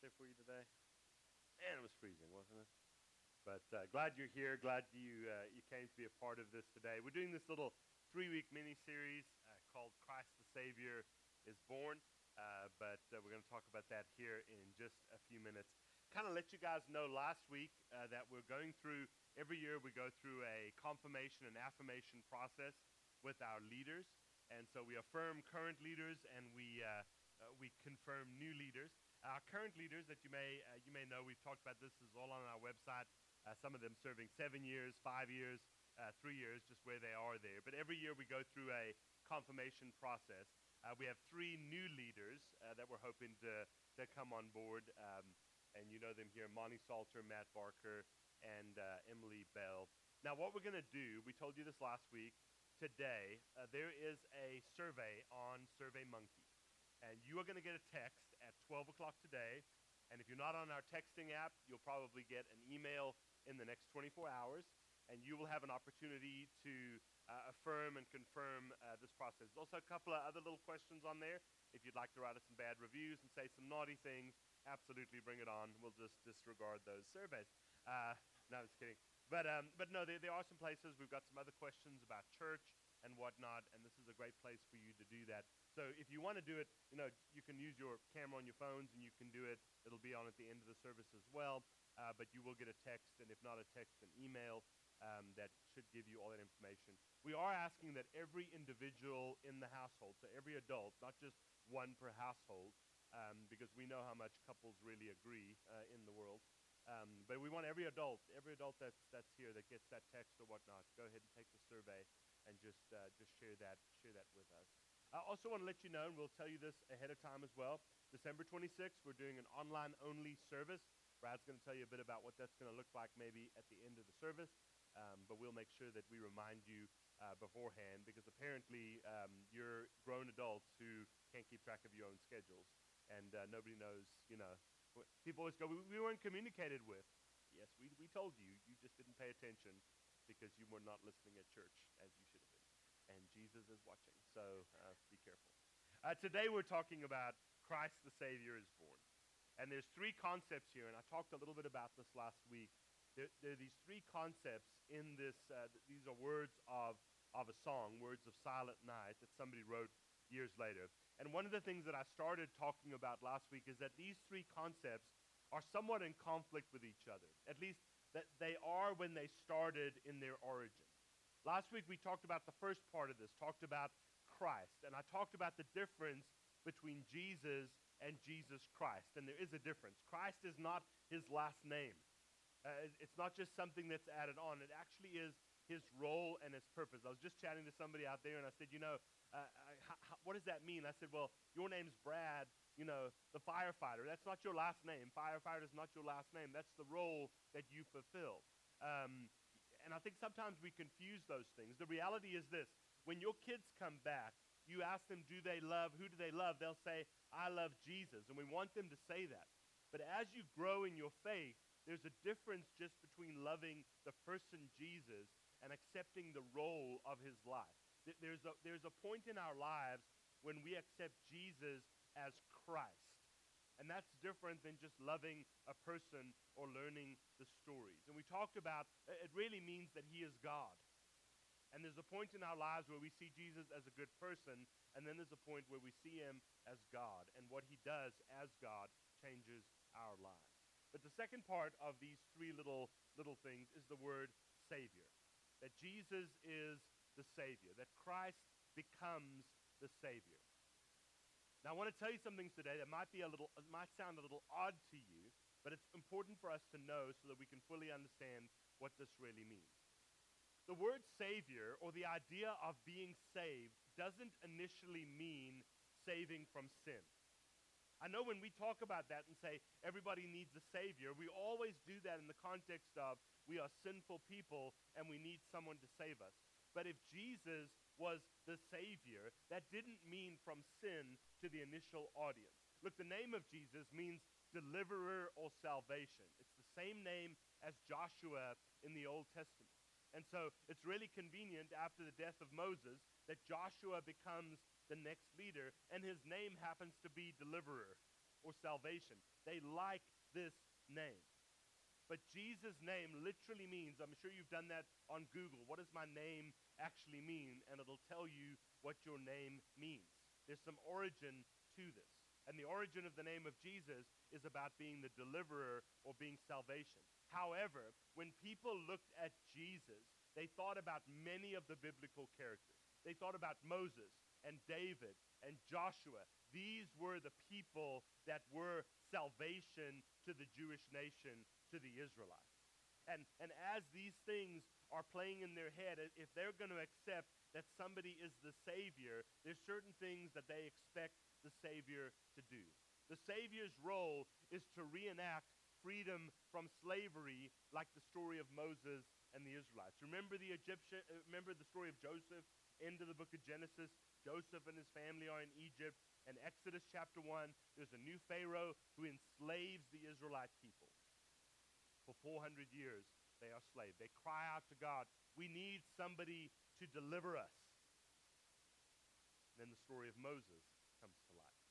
there for you today? And it was freezing, wasn't it? But uh, glad you're here. Glad you uh, you came to be a part of this today. We're doing this little three-week mini-series uh, called "Christ the Savior is Born," uh, but uh, we're going to talk about that here in just a few minutes. Kind of let you guys know last week uh, that we're going through every year. We go through a confirmation and affirmation process with our leaders, and so we affirm current leaders and we we confirm new leaders. Our current leaders that you may, uh, you may know, we've talked about this, is all on our website. Uh, some of them serving seven years, five years, uh, three years, just where they are there. But every year we go through a confirmation process. Uh, we have three new leaders uh, that we're hoping to, to come on board. Um, and you know them here Monty Salter, Matt Barker, and uh, Emily Bell. Now, what we're going to do, we told you this last week, today, there is a survey on SurveyMonkey and you are going to get a text 12 o'clock today. And if you're not on our texting app, you'll probably get an email in the next 24 hours, and you will have an opportunity to uh, affirm and confirm uh, this process. There's also a couple of other little questions on there. If you'd like to write us some bad reviews and say some naughty things, absolutely bring it on. We'll just disregard those surveys. Uh, no, I'm just kidding. But, um, but no, there, there are some places. We've got some other questions about church and whatnot, and this is a great place for you to do that. So if you want to do it, you know, you can use your camera on your phones and you can do it. It'll be on at the end of the service as well, uh, but you will get a text, and if not a text, an email um, that should give you all that information. We are asking that every individual in the household, so every adult, not just one per household, um, because we know how much couples really agree uh, in the world. Um, but we want every adult, every adult that's, that's here that gets that text or whatnot, go ahead and take the survey and just uh, just share that share that with us. I also want to let you know, and we'll tell you this ahead of time as well. December 26th, we're doing an online only service. Brad's going to tell you a bit about what that's going to look like maybe at the end of the service, um, but we'll make sure that we remind you uh, beforehand because apparently um, you're grown adults who can't keep track of your own schedules, and uh, nobody knows, you know. People always go, we, we weren't communicated with. Yes, we, we told you. You just didn't pay attention because you were not listening at church as you should have been. And Jesus is watching, so uh, be careful. Uh, today we're talking about Christ the Savior is born. And there's three concepts here, and I talked a little bit about this last week. There, there are these three concepts in this, uh, these are words of, of a song, words of Silent Night, that somebody wrote years later. And one of the things that I started talking about last week is that these three concepts are somewhat in conflict with each other. At least that they are when they started in their origin. Last week we talked about the first part of this, talked about Christ, and I talked about the difference between Jesus and Jesus Christ. And there is a difference. Christ is not his last name. Uh, it's not just something that's added on. It actually is his role and his purpose. I was just chatting to somebody out there, and I said, you know, uh, what does that mean? I said, well, your name's Brad, you know, the firefighter. That's not your last name. Firefighter is not your last name. That's the role that you fulfill. Um, and I think sometimes we confuse those things. The reality is this when your kids come back, you ask them, do they love, who do they love? They'll say, I love Jesus. And we want them to say that. But as you grow in your faith, there's a difference just between loving the person Jesus and accepting the role of his life. There's a, there's a point in our lives when we accept Jesus as Christ. And that's different than just loving a person or learning the stories. And we talked about it really means that he is God. And there's a point in our lives where we see Jesus as a good person, and then there's a point where we see him as God. And what he does as God changes our lives. But the second part of these three little, little things is the word Savior. That Jesus is the Savior, that Christ becomes the Savior. Now, I want to tell you some things today that might be a little, uh, might sound a little odd to you, but it's important for us to know so that we can fully understand what this really means. The word Savior, or the idea of being saved, doesn't initially mean saving from sin. I know when we talk about that and say everybody needs a Savior, we always do that in the context of we are sinful people and we need someone to save us. But if Jesus was the Savior, that didn't mean from sin to the initial audience. Look, the name of Jesus means deliverer or salvation. It's the same name as Joshua in the Old Testament. And so it's really convenient after the death of Moses that Joshua becomes the next leader, and his name happens to be deliverer. or salvation. They like this name. But Jesus' name literally means, I'm sure you've done that on Google. What does my name actually mean? And it'll tell you what your name means. There's some origin to this. And the origin of the name of Jesus is about being the deliverer or being salvation. However, when people looked at Jesus, they thought about many of the biblical characters. They thought about Moses and David and Joshua. These were the people that were salvation to the Jewish nation, to the Israelites. And, and as these things are playing in their head, if they're going to accept that somebody is the Savior, there's certain things that they expect the Savior to do. The Savior's role is to reenact freedom from slavery like the story of Moses and the Israelites. Remember the Egyptian uh, remember the story of Joseph into the book of Genesis? Joseph and his family are in Egypt and Exodus chapter 1 there's a new pharaoh who enslaves the Israelite people. For 400 years they are slaves. They cry out to God, "We need somebody to deliver us." And then the story of Moses comes to life.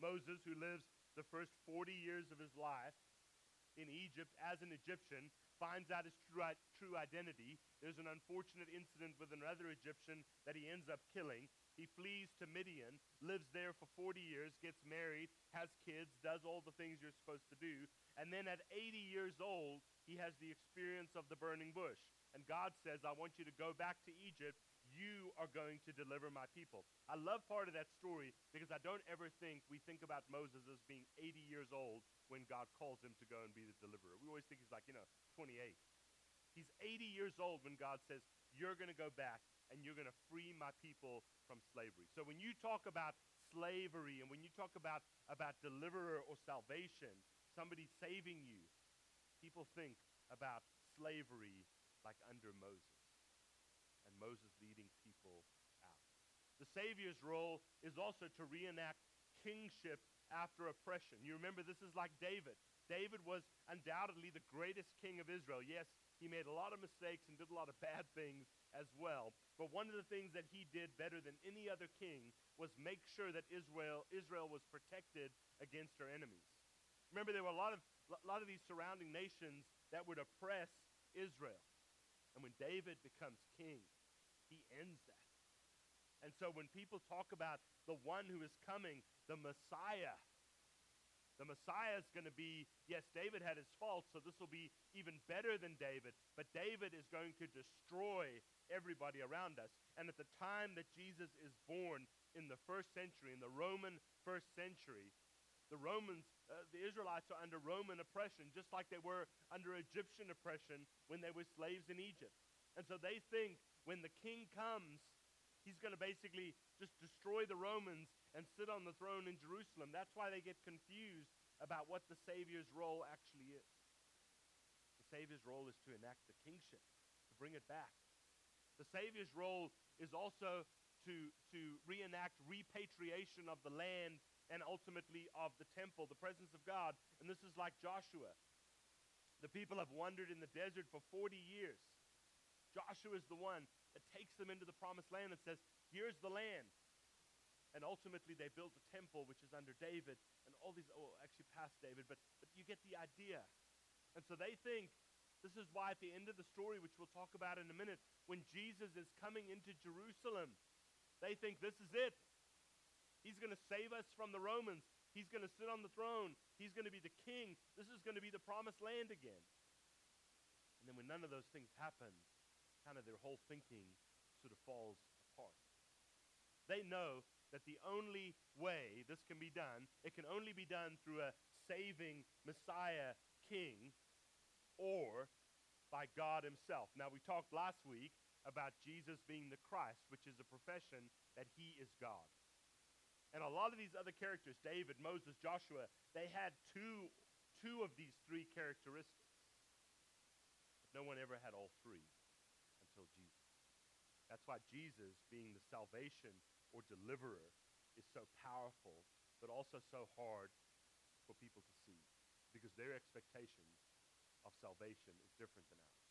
Moses who lives the first 40 years of his life in Egypt as an Egyptian, finds out his true, true identity. There's an unfortunate incident with another Egyptian that he ends up killing. He flees to Midian, lives there for 40 years, gets married, has kids, does all the things you're supposed to do. And then at 80 years old, he has the experience of the burning bush. And God says, I want you to go back to Egypt you are going to deliver my people. I love part of that story because I don't ever think we think about Moses as being 80 years old when God calls him to go and be the deliverer. We always think he's like, you know, 28. He's 80 years old when God says, You're going to go back and you're going to free my people from slavery. So when you talk about slavery and when you talk about, about deliverer or salvation, somebody saving you, people think about slavery like under Moses. And Moses leading people out. The Savior's role is also to reenact kingship after oppression. You remember, this is like David. David was undoubtedly the greatest king of Israel. Yes, he made a lot of mistakes and did a lot of bad things as well. But one of the things that he did better than any other king was make sure that Israel, Israel was protected against her enemies. Remember, there were a lot of, a lot of these surrounding nations that would oppress Israel. And when David becomes king, he ends that. And so when people talk about the one who is coming, the Messiah, the Messiah is going to be, yes, David had his faults, so this will be even better than David, but David is going to destroy everybody around us. And at the time that Jesus is born in the first century, in the Roman first century, the Romans, uh, the Israelites are under Roman oppression, just like they were under Egyptian oppression when they were slaves in Egypt. And so they think when the king comes, he's going to basically just destroy the Romans and sit on the throne in Jerusalem. That's why they get confused about what the Savior's role actually is. The Savior's role is to enact the kingship, to bring it back. The Savior's role is also to, to reenact repatriation of the land and ultimately of the temple, the presence of God. And this is like Joshua. The people have wandered in the desert for 40 years. Joshua is the one that takes them into the promised land and says, Here's the land. And ultimately, they built a temple, which is under David, and all these, oh, actually past David, but, but you get the idea. And so they think this is why at the end of the story, which we'll talk about in a minute, when Jesus is coming into Jerusalem, they think this is it. He's going to save us from the Romans. He's going to sit on the throne. He's going to be the king. This is going to be the promised land again. And then when none of those things happen, kind of their whole thinking sort of falls apart. They know that the only way this can be done, it can only be done through a saving Messiah king or by God himself. Now, we talked last week about Jesus being the Christ, which is a profession that he is God. And a lot of these other characters, David, Moses, Joshua, they had two, two of these three characteristics. But no one ever had all three. That's why Jesus, being the salvation or deliverer, is so powerful, but also so hard for people to see because their expectations of salvation is different than ours.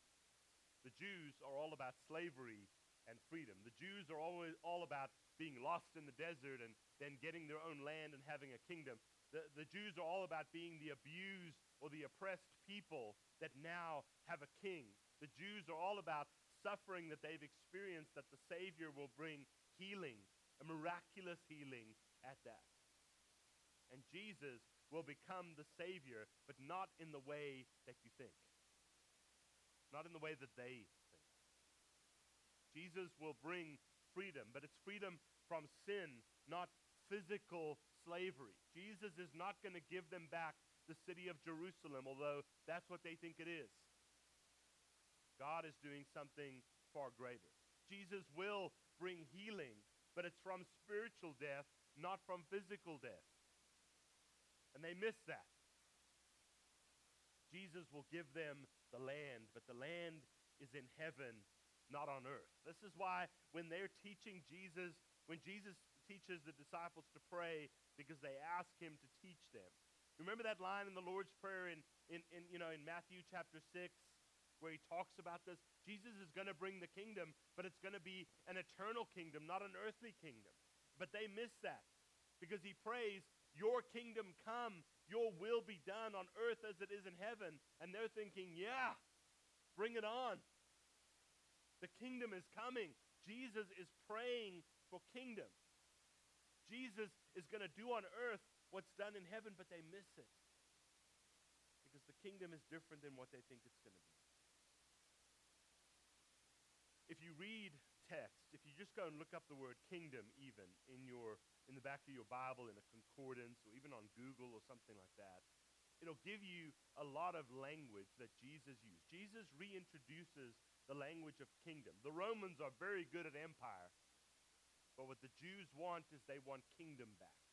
The Jews are all about slavery and freedom. The Jews are always all about being lost in the desert and then getting their own land and having a kingdom. The, the Jews are all about being the abused or the oppressed people that now have a king. The Jews are all about suffering that they've experienced that the Savior will bring healing, a miraculous healing at that. And Jesus will become the Savior, but not in the way that you think, not in the way that they think. Jesus will bring freedom, but it's freedom from sin, not physical slavery. Jesus is not going to give them back the city of Jerusalem, although that's what they think it is. God is doing something far greater. Jesus will bring healing, but it's from spiritual death, not from physical death. And they miss that. Jesus will give them the land, but the land is in heaven, not on earth. This is why when they're teaching Jesus, when Jesus teaches the disciples to pray because they ask him to teach them. Remember that line in the Lord's Prayer in, in, in you know, in Matthew chapter 6 where he talks about this? Jesus is going to bring the kingdom, but it's going to be an eternal kingdom, not an earthly kingdom. But they miss that because he prays, Your kingdom come, your will be done on earth as it is in heaven. And they're thinking, Yeah, bring it on. The kingdom is coming. Jesus is praying for kingdom. Jesus is going to do on earth what's done in heaven, but they miss it. Because the kingdom is different than what they think it's going to be. If you read text, if you just go and look up the word kingdom even in your in the back of your Bible in a concordance or even on Google or something like that, it'll give you a lot of language that Jesus used. Jesus reintroduces the language of kingdom. The Romans are very good at empire, but what the Jews want is they want kingdom back.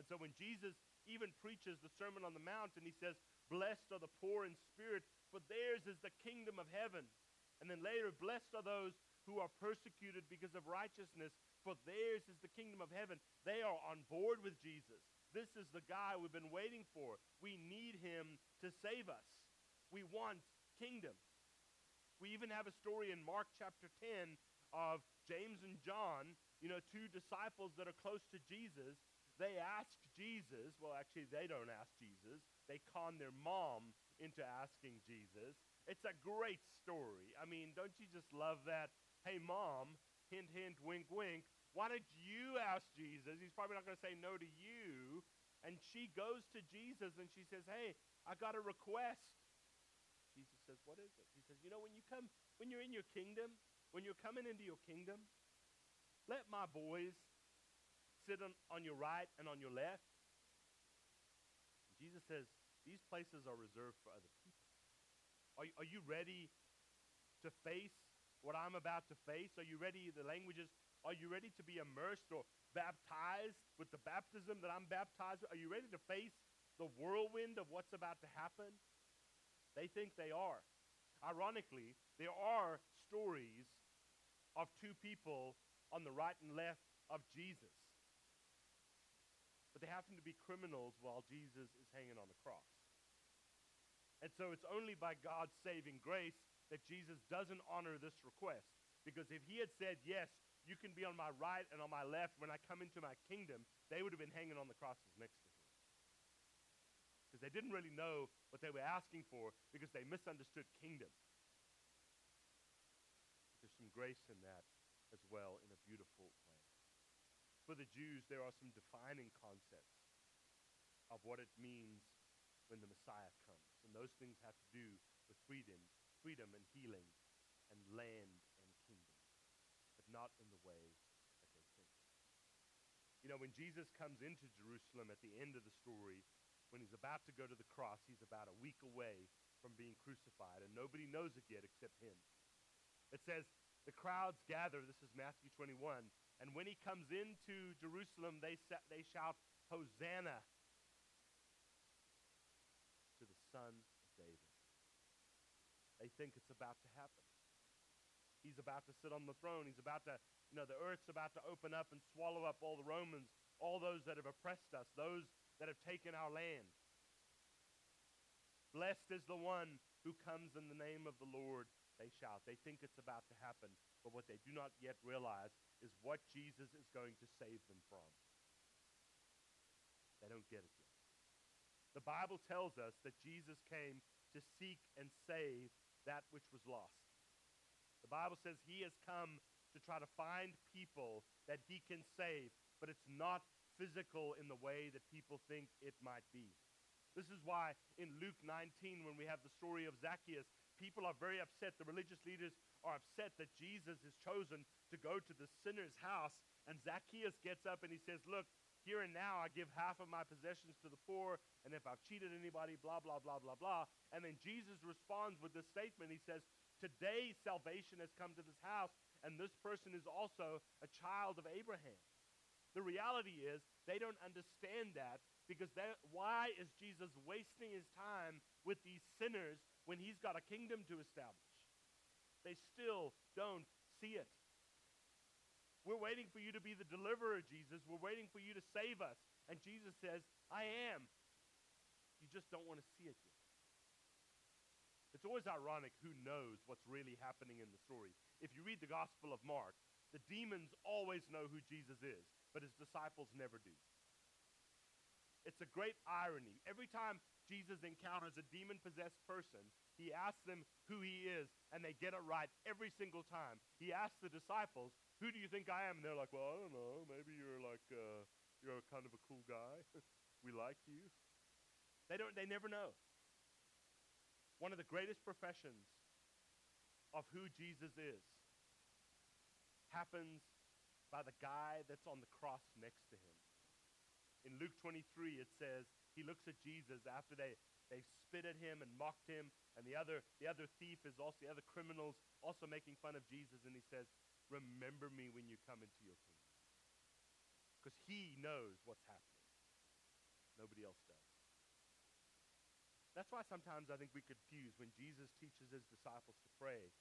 And so when Jesus even preaches the Sermon on the Mount and he says, Blessed are the poor in spirit, for theirs is the kingdom of heaven. And then later, blessed are those who are persecuted because of righteousness, for theirs is the kingdom of heaven. They are on board with Jesus. This is the guy we've been waiting for. We need him to save us. We want kingdom. We even have a story in Mark chapter 10 of James and John, you know, two disciples that are close to Jesus. They ask Jesus, well, actually, they don't ask Jesus. They con their mom into asking Jesus. It's a great story. I mean, don't you just love that? hey, mom, hint, hint, wink, wink, why don't you ask Jesus? He's probably not going to say no to you. And she goes to Jesus and she says, hey, I got a request. Jesus says, what is it? He says, you know, when you come, when you're in your kingdom, when you're coming into your kingdom, let my boys sit on, on your right and on your left. Jesus says, these places are reserved for other people. Are, are you ready to face what I'm about to face? Are you ready? The languages, are you ready to be immersed or baptized with the baptism that I'm baptized with? Are you ready to face the whirlwind of what's about to happen? They think they are. Ironically, there are stories of two people on the right and left of Jesus. But they happen to be criminals while Jesus is hanging on the cross. And so it's only by God's saving grace that Jesus doesn't honor this request. Because if he had said, Yes, you can be on my right and on my left when I come into my kingdom, they would have been hanging on the crosses next to him. Because they didn't really know what they were asking for because they misunderstood kingdom. There's some grace in that as well in a beautiful way. For the Jews, there are some defining concepts of what it means when the Messiah comes. And those things have to do with freedom freedom and healing and land and kingdom, but not in the way that they think. You know, when Jesus comes into Jerusalem at the end of the story, when he's about to go to the cross, he's about a week away from being crucified, and nobody knows it yet except him. It says, the crowds gather, this is Matthew 21, and when he comes into Jerusalem, they, sa- they shout, Hosanna to the Son they think it's about to happen. He's about to sit on the throne. He's about to, you know, the earth's about to open up and swallow up all the Romans, all those that have oppressed us, those that have taken our land. Blessed is the one who comes in the name of the Lord, they shout. They think it's about to happen, but what they do not yet realize is what Jesus is going to save them from. They don't get it. The Bible tells us that Jesus came to seek and save that which was lost. The Bible says he has come to try to find people that he can save, but it's not physical in the way that people think it might be. This is why in Luke 19, when we have the story of Zacchaeus, people are very upset. The religious leaders are upset that Jesus is chosen to go to the sinner's house. And Zacchaeus gets up and he says, Look, here and now I give half of my possessions to the poor, and if I've cheated anybody, blah, blah, blah, blah, blah. And then Jesus responds with this statement. He says, Today salvation has come to this house, and this person is also a child of Abraham. The reality is, they don't understand that because why is Jesus wasting his time with these sinners when he's got a kingdom to establish? They still don't see it. We're waiting for you to be the deliverer, Jesus. We're waiting for you to save us. And Jesus says, I am. You just don't want to see it yet. It's always ironic who knows what's really happening in the story. If you read the Gospel of Mark, the demons always know who Jesus is, but his disciples never do. It's a great irony. Every time Jesus encounters a demon possessed person, he asks them who he is, and they get it right every single time. He asks the disciples, who do you think I am? And they're like, well, I don't know. Maybe you're like, uh, you're kind of a cool guy. we like you. They don't, they never know. One of the greatest professions of who Jesus is happens by the guy that's on the cross next to him. In Luke 23, it says, he looks at Jesus after they, they spit at him and mocked him, and the other, the other thief is also, the other criminals also making fun of Jesus, and he says, Remember me when you come into your kingdom. Because he knows what's happening. Nobody else does. That's why sometimes I think we confuse when Jesus teaches his disciples to pray.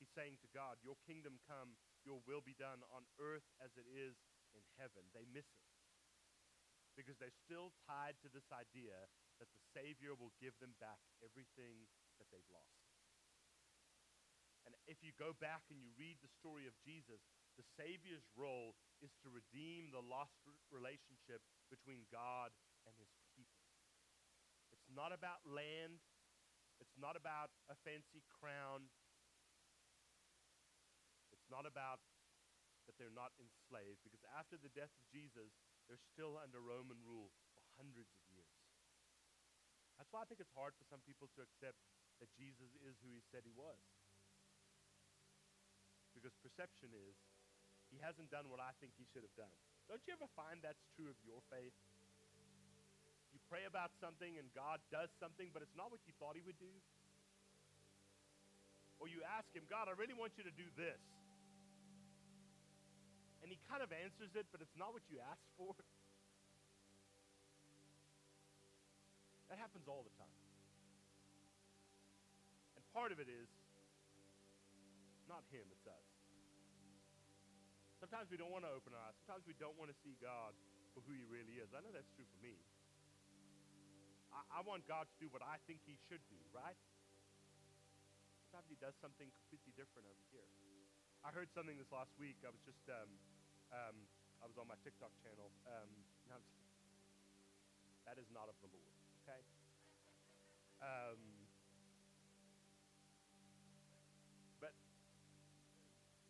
He's saying to God, Your kingdom come, your will be done on earth as it is in heaven. They miss it because they're still tied to this idea that the Savior will give them back everything that they've lost. If you go back and you read the story of Jesus, the Savior's role is to redeem the lost relationship between God and his people. It's not about land, it's not about a fancy crown, it's not about that they're not enslaved, because after the death of Jesus, they're still under Roman rule for hundreds of years. That's why I think it's hard for some people to accept that Jesus is who he said he was. Because perception is, he hasn't done what I think he should have done. Don't you ever find that's true of your faith? You pray about something and God does something, but it's not what you thought he would do. Or you ask him, God, I really want you to do this. And he kind of answers it, but it's not what you asked for. That happens all the time. And part of it is not him, it's us. Sometimes we don't want to open our eyes. Sometimes we don't want to see God for who he really is. I know that's true for me. I, I want God to do what I think he should do, right? Sometimes he does something completely different over here. I heard something this last week. I was just, um, um, I was on my TikTok channel. Um, that is not of the Lord, okay? Um,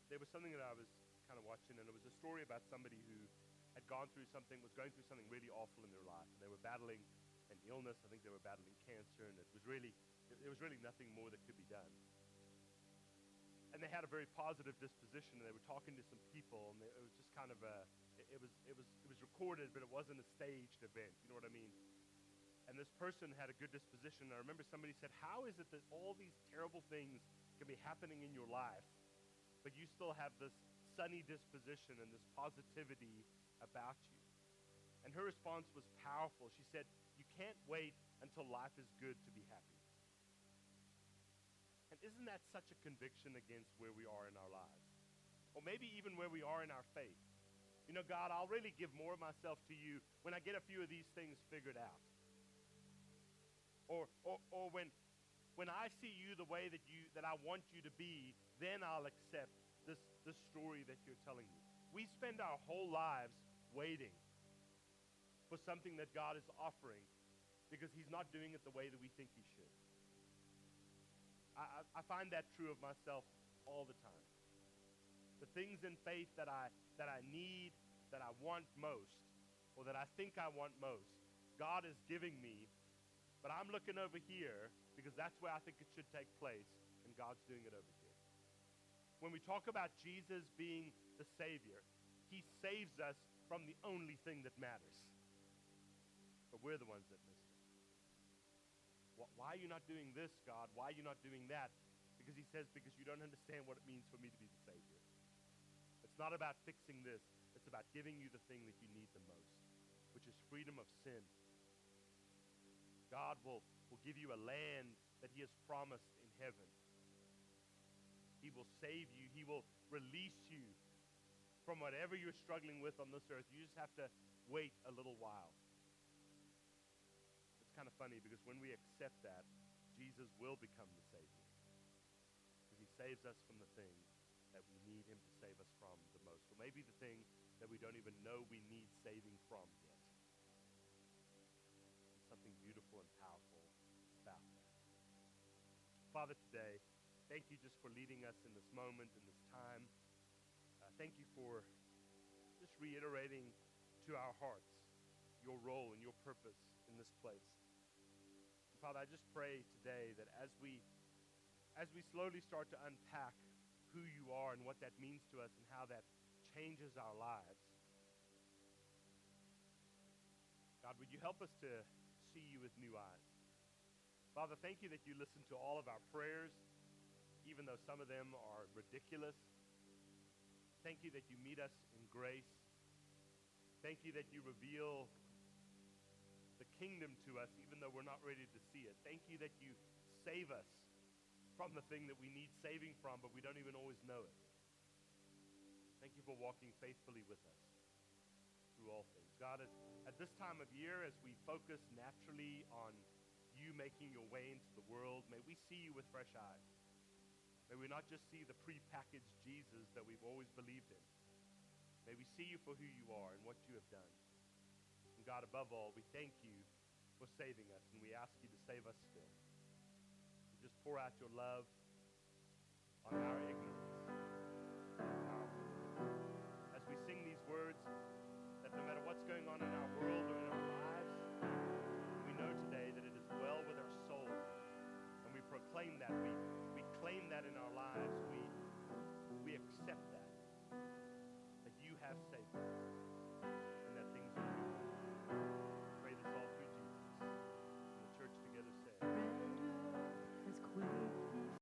there was something that I was kind of watching, and it was a story about somebody who had gone through something, was going through something really awful in their life, and they were battling an illness. I think they were battling cancer, and it was really, there was really nothing more that could be done. And they had a very positive disposition, and they were talking to some people, and they, it was just kind of a, it, it was, it was, it was recorded, but it wasn't a staged event. You know what I mean? and this person had a good disposition. I remember somebody said, How is it that all these terrible things can be happening in your life, but you still have this sunny disposition and this positivity about you. And her response was powerful. She said, You can't wait until life is good to be happy. And isn't that such a conviction against where we are in our lives? Or maybe even where we are in our faith. You know, God, I'll really give more of myself to you when I get a few of these things figured out. Or, or, or when, when I see you the way that you that I want you to be, then I'll accept this, this story that you're telling me. We spend our whole lives waiting for something that God is offering because he's not doing it the way that we think he should. I, I, I find that true of myself all the time. The things in faith that I, that I need, that I want most, or that I think I want most, God is giving me, but I'm looking over here because that's where I think it should take place, and God's doing it over here. When we talk about Jesus being the Savior, He saves us from the only thing that matters. But we're the ones that miss it. Why are you not doing this, God? Why are you not doing that? Because He says, because you don't understand what it means for me to be the Savior. It's not about fixing this, it's about giving you the thing that you need the most, which is freedom of sin. God will, will give you a land that He has promised in heaven. He will save you, He will release you from whatever you're struggling with on this earth. You just have to wait a little while. It's kind of funny because when we accept that, Jesus will become the Savior. Because He saves us from the thing that we need Him to save us from the most, or maybe the thing that we don't even know we need saving from yet. There's something beautiful and powerful about that. Father, today, thank you just for leading us in this moment, in this time. Uh, thank you for just reiterating to our hearts your role and your purpose in this place. And Father, I just pray today that as we as we slowly start to unpack who you are and what that means to us and how that changes our lives, God, would you help us to see you with new eyes? Father, thank you that you listen to all of our prayers, even though some of them are ridiculous. Thank you that you meet us in grace. Thank you that you reveal the kingdom to us, even though we're not ready to see it. Thank you that you save us from the thing that we need saving from, but we don't even always know it. Thank you for walking faithfully with us through all things. God, at, at this time of year, as we focus naturally on you making your way into the world, may we see you with fresh eyes. May we not just see the prepackaged Jesus that we've always believed in. May we see you for who you are and what you have done. And God, above all, we thank you for saving us, and we ask you to save us still. And just pour out your love on our ignorance. Our as we sing these words, that no matter what's going on in our world,